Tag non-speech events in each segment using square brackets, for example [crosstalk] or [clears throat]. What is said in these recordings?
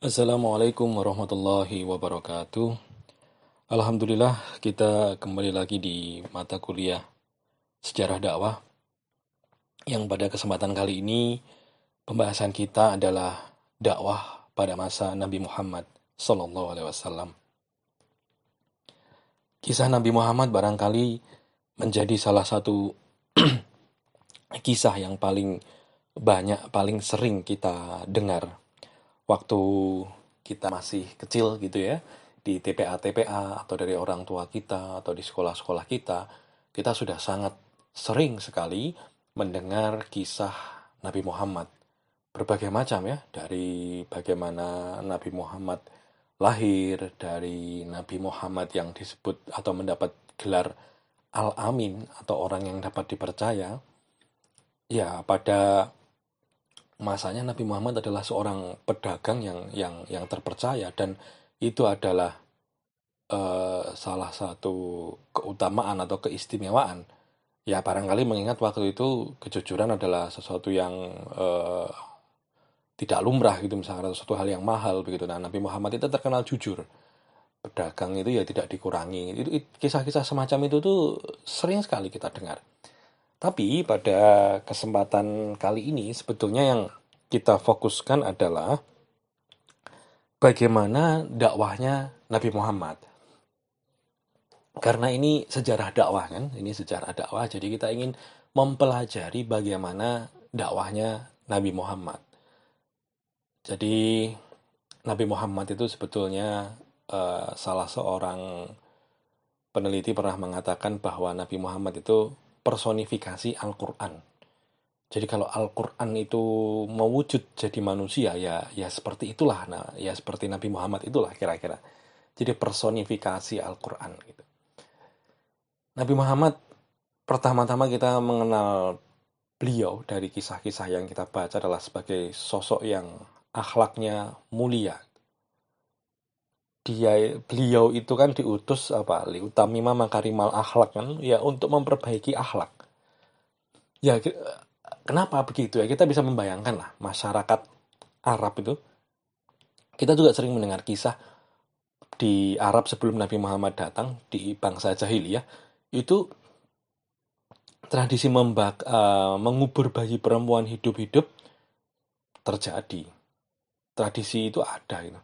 Assalamualaikum warahmatullahi wabarakatuh. Alhamdulillah kita kembali lagi di mata kuliah sejarah dakwah yang pada kesempatan kali ini pembahasan kita adalah dakwah pada masa Nabi Muhammad Wasallam. Kisah Nabi Muhammad barangkali menjadi salah satu [clears throat] kisah yang paling banyak, paling sering kita dengar waktu kita masih kecil gitu ya di TPA-TPA atau dari orang tua kita atau di sekolah-sekolah kita, kita sudah sangat sering sekali mendengar kisah Nabi Muhammad. Berbagai macam ya, dari bagaimana Nabi Muhammad lahir, dari Nabi Muhammad yang disebut atau mendapat gelar Al-Amin atau orang yang dapat dipercaya. Ya, pada masanya Nabi Muhammad adalah seorang pedagang yang yang yang terpercaya dan itu adalah uh, salah satu keutamaan atau keistimewaan. Ya barangkali mengingat waktu itu kejujuran adalah sesuatu yang uh, tidak lumrah gitu misalnya sesuatu hal yang mahal begitu. Nah Nabi Muhammad itu terkenal jujur. Pedagang itu ya tidak dikurangi. Itu kisah-kisah semacam itu tuh sering sekali kita dengar. Tapi pada kesempatan kali ini sebetulnya yang kita fokuskan adalah bagaimana dakwahnya Nabi Muhammad. Karena ini sejarah dakwah kan, ini sejarah dakwah, jadi kita ingin mempelajari bagaimana dakwahnya Nabi Muhammad. Jadi Nabi Muhammad itu sebetulnya uh, salah seorang peneliti pernah mengatakan bahwa Nabi Muhammad itu personifikasi Al-Quran. Jadi kalau Al-Qur'an itu mewujud jadi manusia ya ya seperti itulah nah ya seperti Nabi Muhammad itulah kira-kira. Jadi personifikasi Al-Qur'an gitu. Nabi Muhammad pertama-tama kita mengenal beliau dari kisah-kisah yang kita baca adalah sebagai sosok yang akhlaknya mulia. Dia beliau itu kan diutus apa? Liutamima makarimal akhlak kan ya untuk memperbaiki akhlak. Ya Kenapa begitu ya? Kita bisa membayangkan lah masyarakat Arab itu. Kita juga sering mendengar kisah di Arab sebelum Nabi Muhammad datang di bangsa jahiliyah itu tradisi membak, uh, mengubur bayi perempuan hidup-hidup terjadi. Tradisi itu ada gitu.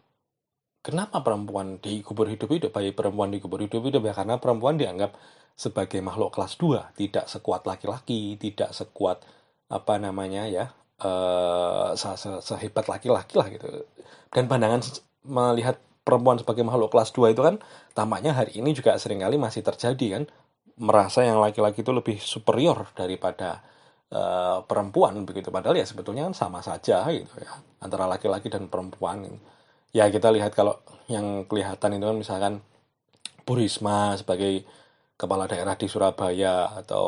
Kenapa perempuan dikubur hidup-hidup, bayi perempuan dikubur hidup-hidup ya karena perempuan dianggap sebagai makhluk kelas 2, tidak sekuat laki-laki, tidak sekuat apa namanya ya uh, se -se sehebat laki-laki lah gitu. Dan pandangan melihat perempuan sebagai makhluk kelas 2 itu kan tampaknya hari ini juga sering kali masih terjadi kan merasa yang laki-laki itu lebih superior daripada uh, perempuan begitu. Padahal ya sebetulnya kan sama saja gitu ya antara laki-laki dan perempuan ya kita lihat kalau yang kelihatan itu kan misalkan Burisma sebagai kepala daerah di Surabaya atau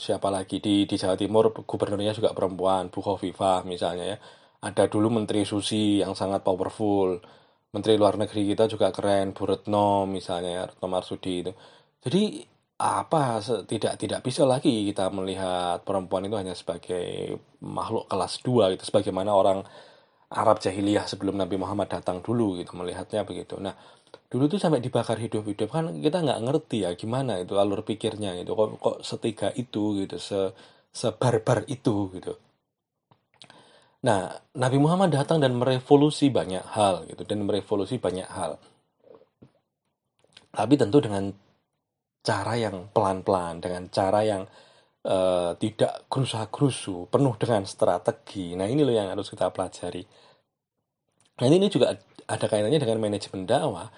siapa lagi di di Jawa Timur gubernurnya juga perempuan Bu Khofifah misalnya ya. Ada dulu Menteri Susi yang sangat powerful. Menteri Luar Negeri kita juga keren Bu Retno misalnya ya Retno Marsudi itu. Jadi apa tidak tidak bisa lagi kita melihat perempuan itu hanya sebagai makhluk kelas dua gitu sebagaimana orang Arab jahiliyah sebelum Nabi Muhammad datang dulu gitu melihatnya begitu. Nah dulu tuh sampai dibakar hidup-hidup kan kita nggak ngerti ya gimana itu alur pikirnya gitu. Kok kok setiga itu gitu se sebarbar itu gitu. Nah Nabi Muhammad datang dan merevolusi banyak hal gitu dan merevolusi banyak hal. Tapi tentu dengan cara yang pelan-pelan dengan cara yang uh, tidak gerusa-gerusu penuh dengan strategi nah ini loh yang harus kita pelajari nah ini juga ada kaitannya dengan manajemen dakwah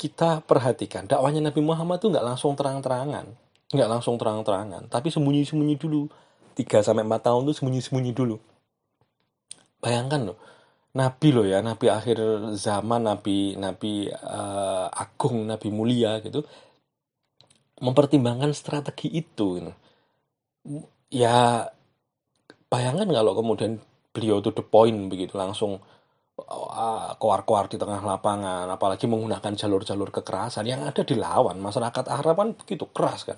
kita perhatikan dakwahnya Nabi Muhammad tuh nggak langsung terang-terangan, nggak langsung terang-terangan, tapi sembunyi-sembunyi dulu. 3 sampai 4 tahun tuh sembunyi-sembunyi dulu. Bayangkan loh, Nabi loh ya, Nabi akhir zaman, Nabi Nabi uh, agung, Nabi mulia gitu, mempertimbangkan strategi itu. Gitu. Ya, bayangkan kalau kemudian beliau tuh the point begitu langsung Ah, keluar-keluar di tengah lapangan, apalagi menggunakan jalur-jalur kekerasan yang ada dilawan. Masyarakat Arab kan begitu keras kan.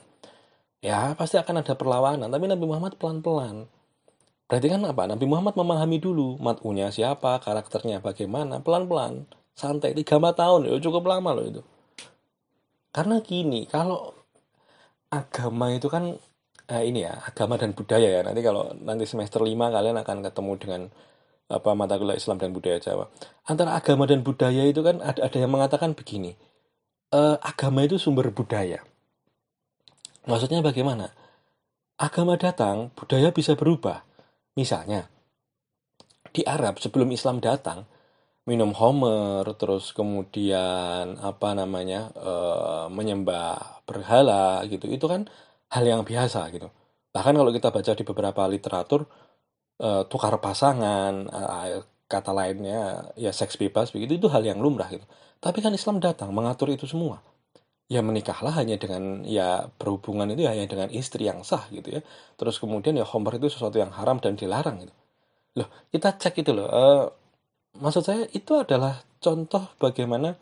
Ya pasti akan ada perlawanan, tapi Nabi Muhammad pelan-pelan. Berarti kan apa? Nabi Muhammad memahami dulu mat'unya siapa, karakternya bagaimana, pelan-pelan, santai. 3 tahun, ya cukup lama loh itu. Karena gini, kalau agama itu kan eh, ini ya, agama dan budaya ya. Nanti kalau nanti semester 5 kalian akan ketemu dengan apa mata kuliah Islam dan budaya Jawa. Antara agama dan budaya itu kan ada ada yang mengatakan begini. Eh, agama itu sumber budaya. Maksudnya bagaimana? Agama datang, budaya bisa berubah Misalnya, di Arab sebelum Islam datang, minum homer, terus kemudian apa namanya e, menyembah berhala gitu, itu kan hal yang biasa gitu. Bahkan kalau kita baca di beberapa literatur e, tukar pasangan, e, kata lainnya ya seks bebas begitu itu hal yang lumrah gitu. Tapi kan Islam datang mengatur itu semua ya menikahlah hanya dengan ya berhubungan itu hanya dengan istri yang sah gitu ya. Terus kemudian ya homer itu sesuatu yang haram dan dilarang gitu. Loh, kita cek itu loh. Uh, maksud saya itu adalah contoh bagaimana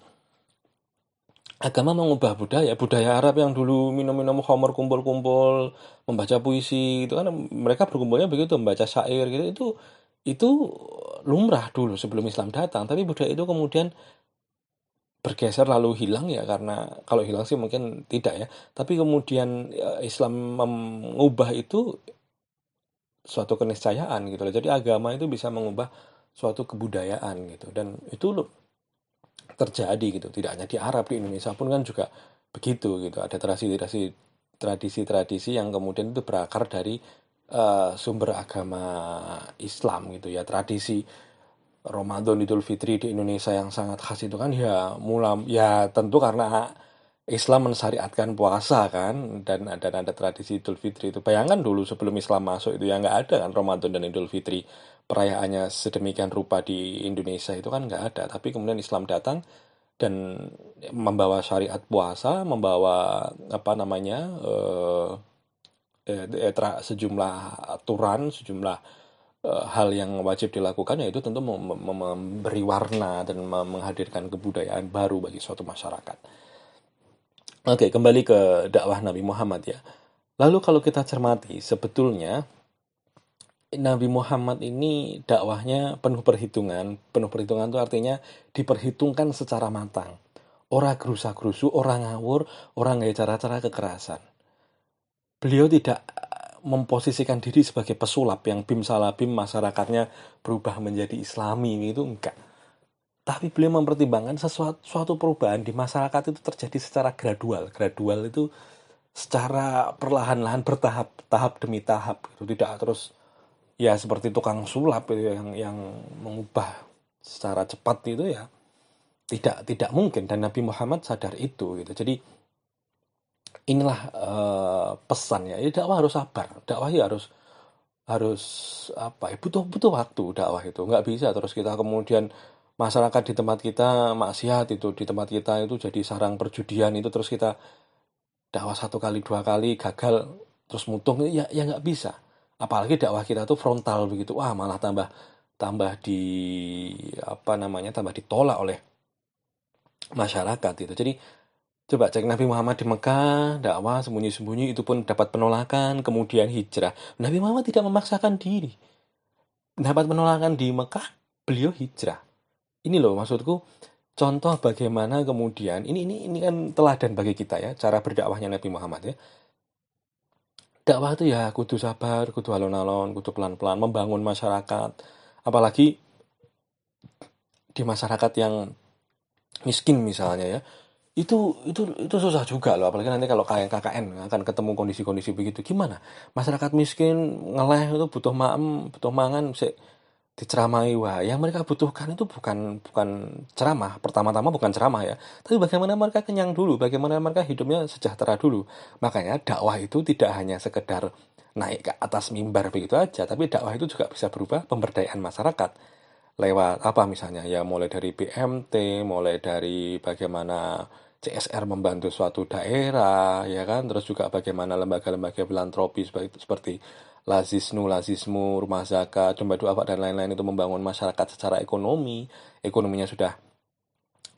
agama mengubah budaya. Budaya Arab yang dulu minum-minum homer kumpul-kumpul, membaca puisi, itu kan mereka berkumpulnya begitu, membaca syair gitu. Itu itu lumrah dulu sebelum Islam datang, tapi budaya itu kemudian bergeser lalu hilang ya karena kalau hilang sih mungkin tidak ya tapi kemudian ya, Islam mengubah itu suatu keniscayaan gitu loh jadi agama itu bisa mengubah suatu kebudayaan gitu dan itu terjadi gitu. Tidak hanya di Arab di Indonesia pun kan juga begitu gitu. Ada tradisi-tradisi tradisi-tradisi yang kemudian itu berakar dari uh, sumber agama Islam gitu ya. Tradisi Ramadan Idul Fitri di Indonesia yang sangat khas itu kan ya mulam ya tentu karena Islam mensyariatkan puasa kan dan ada ada tradisi Idul Fitri itu. Bayangkan dulu sebelum Islam masuk itu ya nggak ada kan Ramadan dan Idul Fitri perayaannya sedemikian rupa di Indonesia itu kan nggak ada tapi kemudian Islam datang dan membawa syariat puasa membawa apa namanya eh, eh, eh sejumlah aturan sejumlah Eh, hal yang wajib dilakukan yaitu tentu memberi warna dan menghadirkan kebudayaan baru bagi suatu masyarakat. Oke, kembali ke dakwah Nabi Muhammad ya. Lalu kalau kita cermati, sebetulnya Nabi Muhammad ini dakwahnya penuh perhitungan. Penuh perhitungan itu artinya diperhitungkan secara matang. Orang gerusa-gerusu, orang ngawur, orang gaya cara-cara kekerasan. Beliau tidak memposisikan diri sebagai pesulap yang bim salabim masyarakatnya berubah menjadi islami itu enggak tapi beliau mempertimbangkan sesuatu suatu perubahan di masyarakat itu terjadi secara gradual gradual itu secara perlahan-lahan bertahap tahap demi tahap itu tidak terus ya seperti tukang sulap itu yang yang mengubah secara cepat itu ya tidak tidak mungkin. Dan Nabi Muhammad sadar itu gitu. Jadi inilah uh, pesan ya. ya dakwah harus sabar. Dakwah ya harus harus apa ya butuh butuh waktu dakwah itu. Nggak bisa terus kita kemudian masyarakat di tempat kita maksiat itu di tempat kita itu jadi sarang perjudian itu terus kita dakwah satu kali dua kali gagal terus mutung ya ya nggak bisa apalagi dakwah kita tuh frontal begitu wah malah tambah tambah di apa namanya tambah ditolak oleh masyarakat itu jadi Coba cek Nabi Muhammad di Mekah, dakwah sembunyi-sembunyi itu pun dapat penolakan, kemudian hijrah. Nabi Muhammad tidak memaksakan diri. Dapat penolakan di Mekah, beliau hijrah. Ini loh maksudku contoh bagaimana kemudian ini ini ini kan teladan bagi kita ya cara berdakwahnya Nabi Muhammad ya. Dakwah itu ya kudu sabar, kudu alon-alon, kudu pelan-pelan membangun masyarakat. Apalagi di masyarakat yang miskin misalnya ya. Itu itu itu susah juga loh apalagi nanti kalau kayak KKN akan ketemu kondisi-kondisi begitu. Gimana? Masyarakat miskin ngeleh itu butuh maem butuh mangan bisa diceramai wah yang mereka butuhkan itu bukan bukan ceramah. Pertama-tama bukan ceramah ya. Tapi bagaimana mereka kenyang dulu? Bagaimana mereka hidupnya sejahtera dulu? Makanya dakwah itu tidak hanya sekedar naik ke atas mimbar begitu aja tapi dakwah itu juga bisa berubah pemberdayaan masyarakat. Lewat apa misalnya? Ya mulai dari BMT, mulai dari bagaimana CSR membantu suatu daerah, ya kan, terus juga bagaimana lembaga-lembaga filantropi seperti Lazisnu, Lazismu, Rumah Zakat, Domba Doa dan lain-lain itu membangun masyarakat secara ekonomi, ekonominya sudah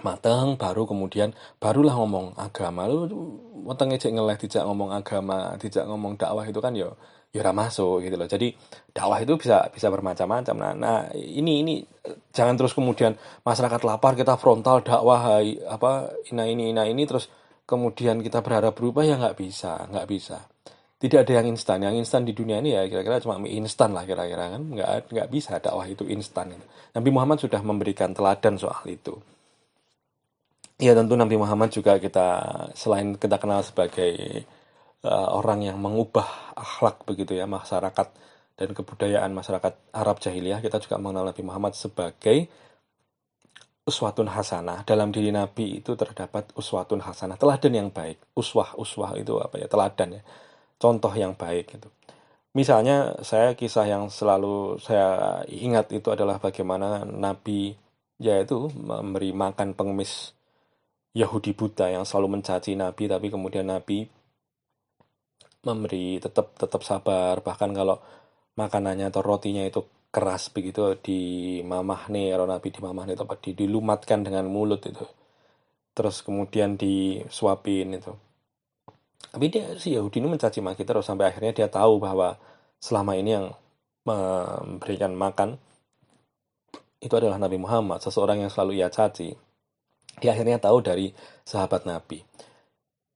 matang, baru kemudian barulah ngomong agama. Lu wetenge cek ngeleh tidak ngomong agama, tidak ngomong dakwah itu kan ya ya ora masuk gitu loh. Jadi dakwah itu bisa bisa bermacam-macam. Nah, nah ini ini jangan terus kemudian masyarakat lapar kita frontal dakwah hai, apa ina ini ina ini terus kemudian kita berharap berubah ya nggak bisa, nggak bisa. Tidak ada yang instan. Yang instan di dunia ini ya kira-kira cuma mie instan lah kira-kira kan. Nggak nggak bisa dakwah itu instan. Nabi Muhammad sudah memberikan teladan soal itu. Ya tentu Nabi Muhammad juga kita selain kita kenal sebagai uh, orang yang mengubah akhlak begitu ya masyarakat dan kebudayaan masyarakat Arab jahiliyah kita juga mengenal Nabi Muhammad sebagai uswatun hasanah dalam diri Nabi itu terdapat uswatun hasanah teladan yang baik uswah uswah itu apa ya teladan ya contoh yang baik itu misalnya saya kisah yang selalu saya ingat itu adalah bagaimana Nabi yaitu memberi makan pengemis Yahudi buta yang selalu mencaci Nabi tapi kemudian Nabi memberi tetap tetap sabar. Bahkan kalau makanannya atau rotinya itu keras begitu di mamah nih kalau Nabi di mamah nih tempat di, dilumatkan dengan mulut itu. Terus kemudian disuapin itu tapi dia si Yahudi ini mencaci maki terus sampai akhirnya dia tahu bahwa selama ini yang memberikan makan itu adalah Nabi Muhammad seseorang yang selalu ia caci dia akhirnya tahu dari sahabat Nabi.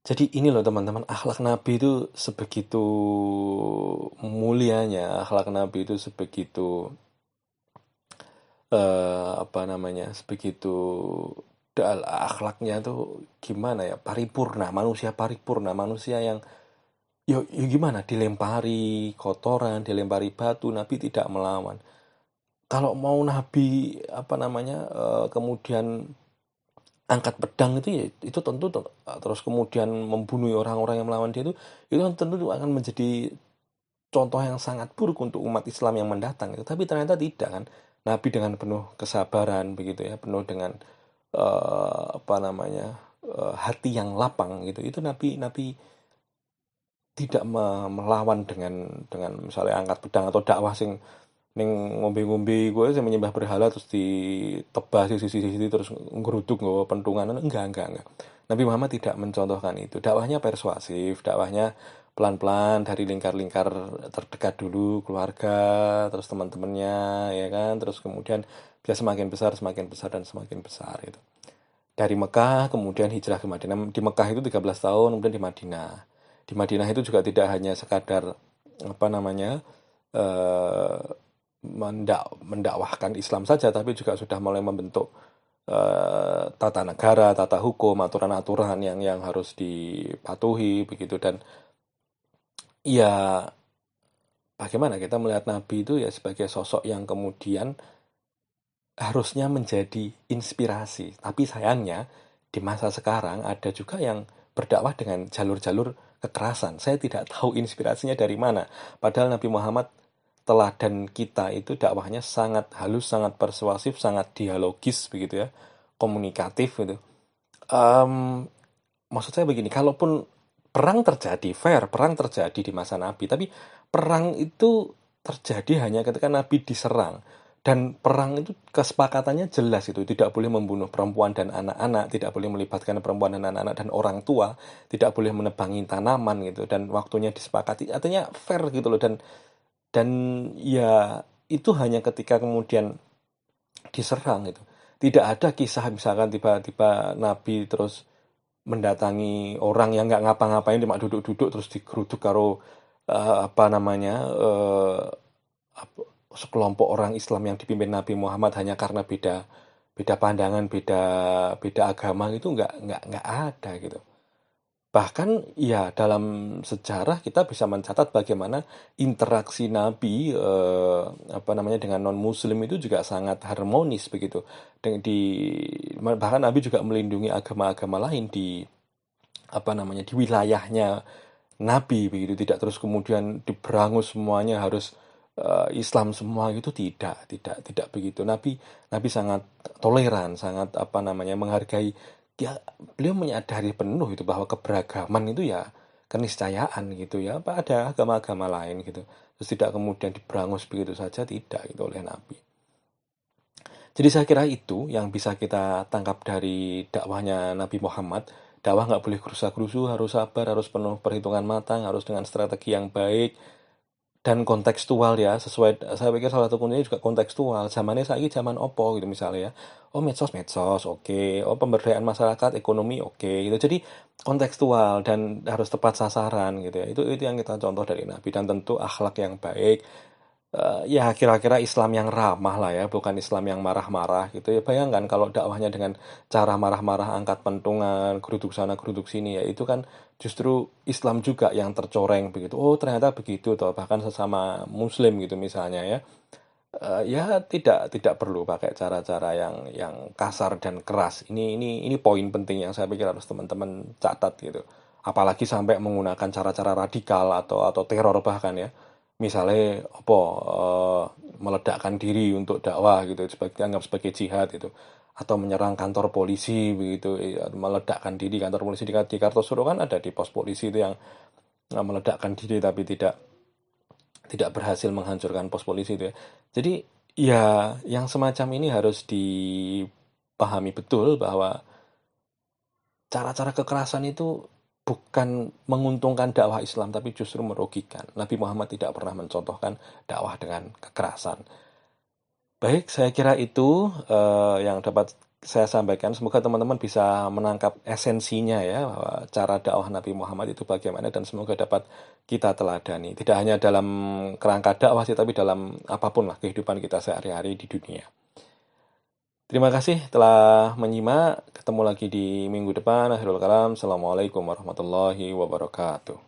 Jadi ini loh teman-teman, akhlak Nabi itu sebegitu mulianya, akhlak Nabi itu sebegitu uh, apa namanya, sebegitu akhlaknya itu gimana ya, paripurna, manusia paripurna, manusia yang yo, yo gimana, dilempari kotoran, dilempari batu, Nabi tidak melawan. Kalau mau Nabi apa namanya, uh, kemudian angkat pedang itu ya itu tentu terus kemudian membunuh orang-orang yang melawan dia itu itu kan tentu akan menjadi contoh yang sangat buruk untuk umat Islam yang mendatang itu. Tapi ternyata tidak kan? Nabi dengan penuh kesabaran begitu ya penuh dengan uh, apa namanya uh, hati yang lapang gitu. Itu Nabi Nabi tidak melawan dengan dengan misalnya angkat pedang atau dakwah sing neng ngombe-ngombe gue saya menyembah berhala terus ditebas sisi-sisi terus ngeruduk nggak pentungan. Enggak enggak enggak. Nabi Muhammad tidak mencontohkan itu. Dakwahnya persuasif dakwahnya pelan-pelan dari lingkar-lingkar terdekat dulu keluarga terus teman-temannya ya kan? Terus kemudian bisa semakin besar semakin besar dan semakin besar itu dari Mekah kemudian hijrah ke Madinah. Di Mekah itu 13 tahun kemudian di Madinah. Di Madinah itu juga tidak hanya sekadar apa namanya eh, mendak mendakwahkan Islam saja tapi juga sudah mulai membentuk uh, tata negara, tata hukum, aturan-aturan yang yang harus dipatuhi begitu. Dan ya bagaimana kita melihat Nabi itu ya sebagai sosok yang kemudian harusnya menjadi inspirasi. Tapi sayangnya di masa sekarang ada juga yang berdakwah dengan jalur-jalur kekerasan. Saya tidak tahu inspirasinya dari mana. Padahal Nabi Muhammad teladan kita itu dakwahnya sangat halus, sangat persuasif, sangat dialogis begitu ya, komunikatif gitu. Um, maksud saya begini, kalaupun perang terjadi, fair, perang terjadi di masa Nabi, tapi perang itu terjadi hanya ketika Nabi diserang. Dan perang itu kesepakatannya jelas itu. Tidak boleh membunuh perempuan dan anak-anak, tidak boleh melibatkan perempuan dan anak-anak dan orang tua, tidak boleh menebangi tanaman gitu dan waktunya disepakati. Artinya fair gitu loh. Dan dan ya itu hanya ketika kemudian diserang itu tidak ada kisah misalkan tiba-tiba Nabi terus mendatangi orang yang nggak ngapa-ngapain cuma duduk-duduk terus digeruduk karo uh, apa namanya uh, sekelompok orang Islam yang dipimpin Nabi Muhammad hanya karena beda beda pandangan beda beda agama itu nggak nggak nggak ada gitu Bahkan ya dalam sejarah kita bisa mencatat bagaimana interaksi Nabi eh, apa namanya dengan non Muslim itu juga sangat harmonis begitu. Di bahkan Nabi juga melindungi agama-agama lain di apa namanya di wilayahnya Nabi begitu tidak terus kemudian diberangus semuanya harus uh, Islam semua gitu tidak tidak tidak begitu. Nabi Nabi sangat toleran sangat apa namanya menghargai. Ya beliau menyadari penuh itu bahwa keberagaman itu ya keniscayaan gitu ya. Apa ada agama-agama lain gitu. Terus tidak kemudian diberangus begitu saja tidak itu oleh Nabi. Jadi saya kira itu yang bisa kita tangkap dari dakwahnya Nabi Muhammad. Dakwah nggak boleh kerusak kerusu harus sabar harus penuh perhitungan matang harus dengan strategi yang baik dan kontekstual ya sesuai saya pikir salah satu kuncinya juga kontekstual zamannya saya ini zaman opo gitu misalnya ya oh medsos medsos oke okay. oh pemberdayaan masyarakat ekonomi oke okay. gitu jadi kontekstual dan harus tepat sasaran gitu ya itu itu yang kita contoh dari nabi dan tentu akhlak yang baik uh, ya kira-kira Islam yang ramah lah ya, bukan Islam yang marah-marah gitu ya. Bayangkan kalau dakwahnya dengan cara marah-marah, angkat pentungan, geruduk sana, geruduk sini ya, itu kan justru Islam juga yang tercoreng begitu. Oh ternyata begitu toh, bahkan sesama Muslim gitu misalnya ya. Uh, ya tidak tidak perlu pakai cara-cara yang yang kasar dan keras. Ini ini ini poin penting yang saya pikir harus teman-teman catat gitu. Apalagi sampai menggunakan cara-cara radikal atau atau teror bahkan ya misalnya apa uh, meledakkan diri untuk dakwah gitu sebagai anggap sebagai jihad itu atau menyerang kantor polisi begitu ya, meledakkan diri kantor polisi di, di Kartosuro kan ada di pos polisi itu yang uh, meledakkan diri tapi tidak tidak berhasil menghancurkan pos polisi itu ya. Jadi ya yang semacam ini harus dipahami betul bahwa cara-cara kekerasan itu bukan menguntungkan dakwah Islam tapi justru merugikan. Nabi Muhammad tidak pernah mencontohkan dakwah dengan kekerasan. Baik, saya kira itu uh, yang dapat saya sampaikan. Semoga teman-teman bisa menangkap esensinya ya bahwa cara dakwah Nabi Muhammad itu bagaimana dan semoga dapat kita teladani. Tidak hanya dalam kerangka dakwah sih tapi dalam apa pun lah kehidupan kita sehari-hari di dunia. Terima kasih telah menyimak. Ketemu lagi di minggu depan. Assalamualaikum warahmatullahi wabarakatuh.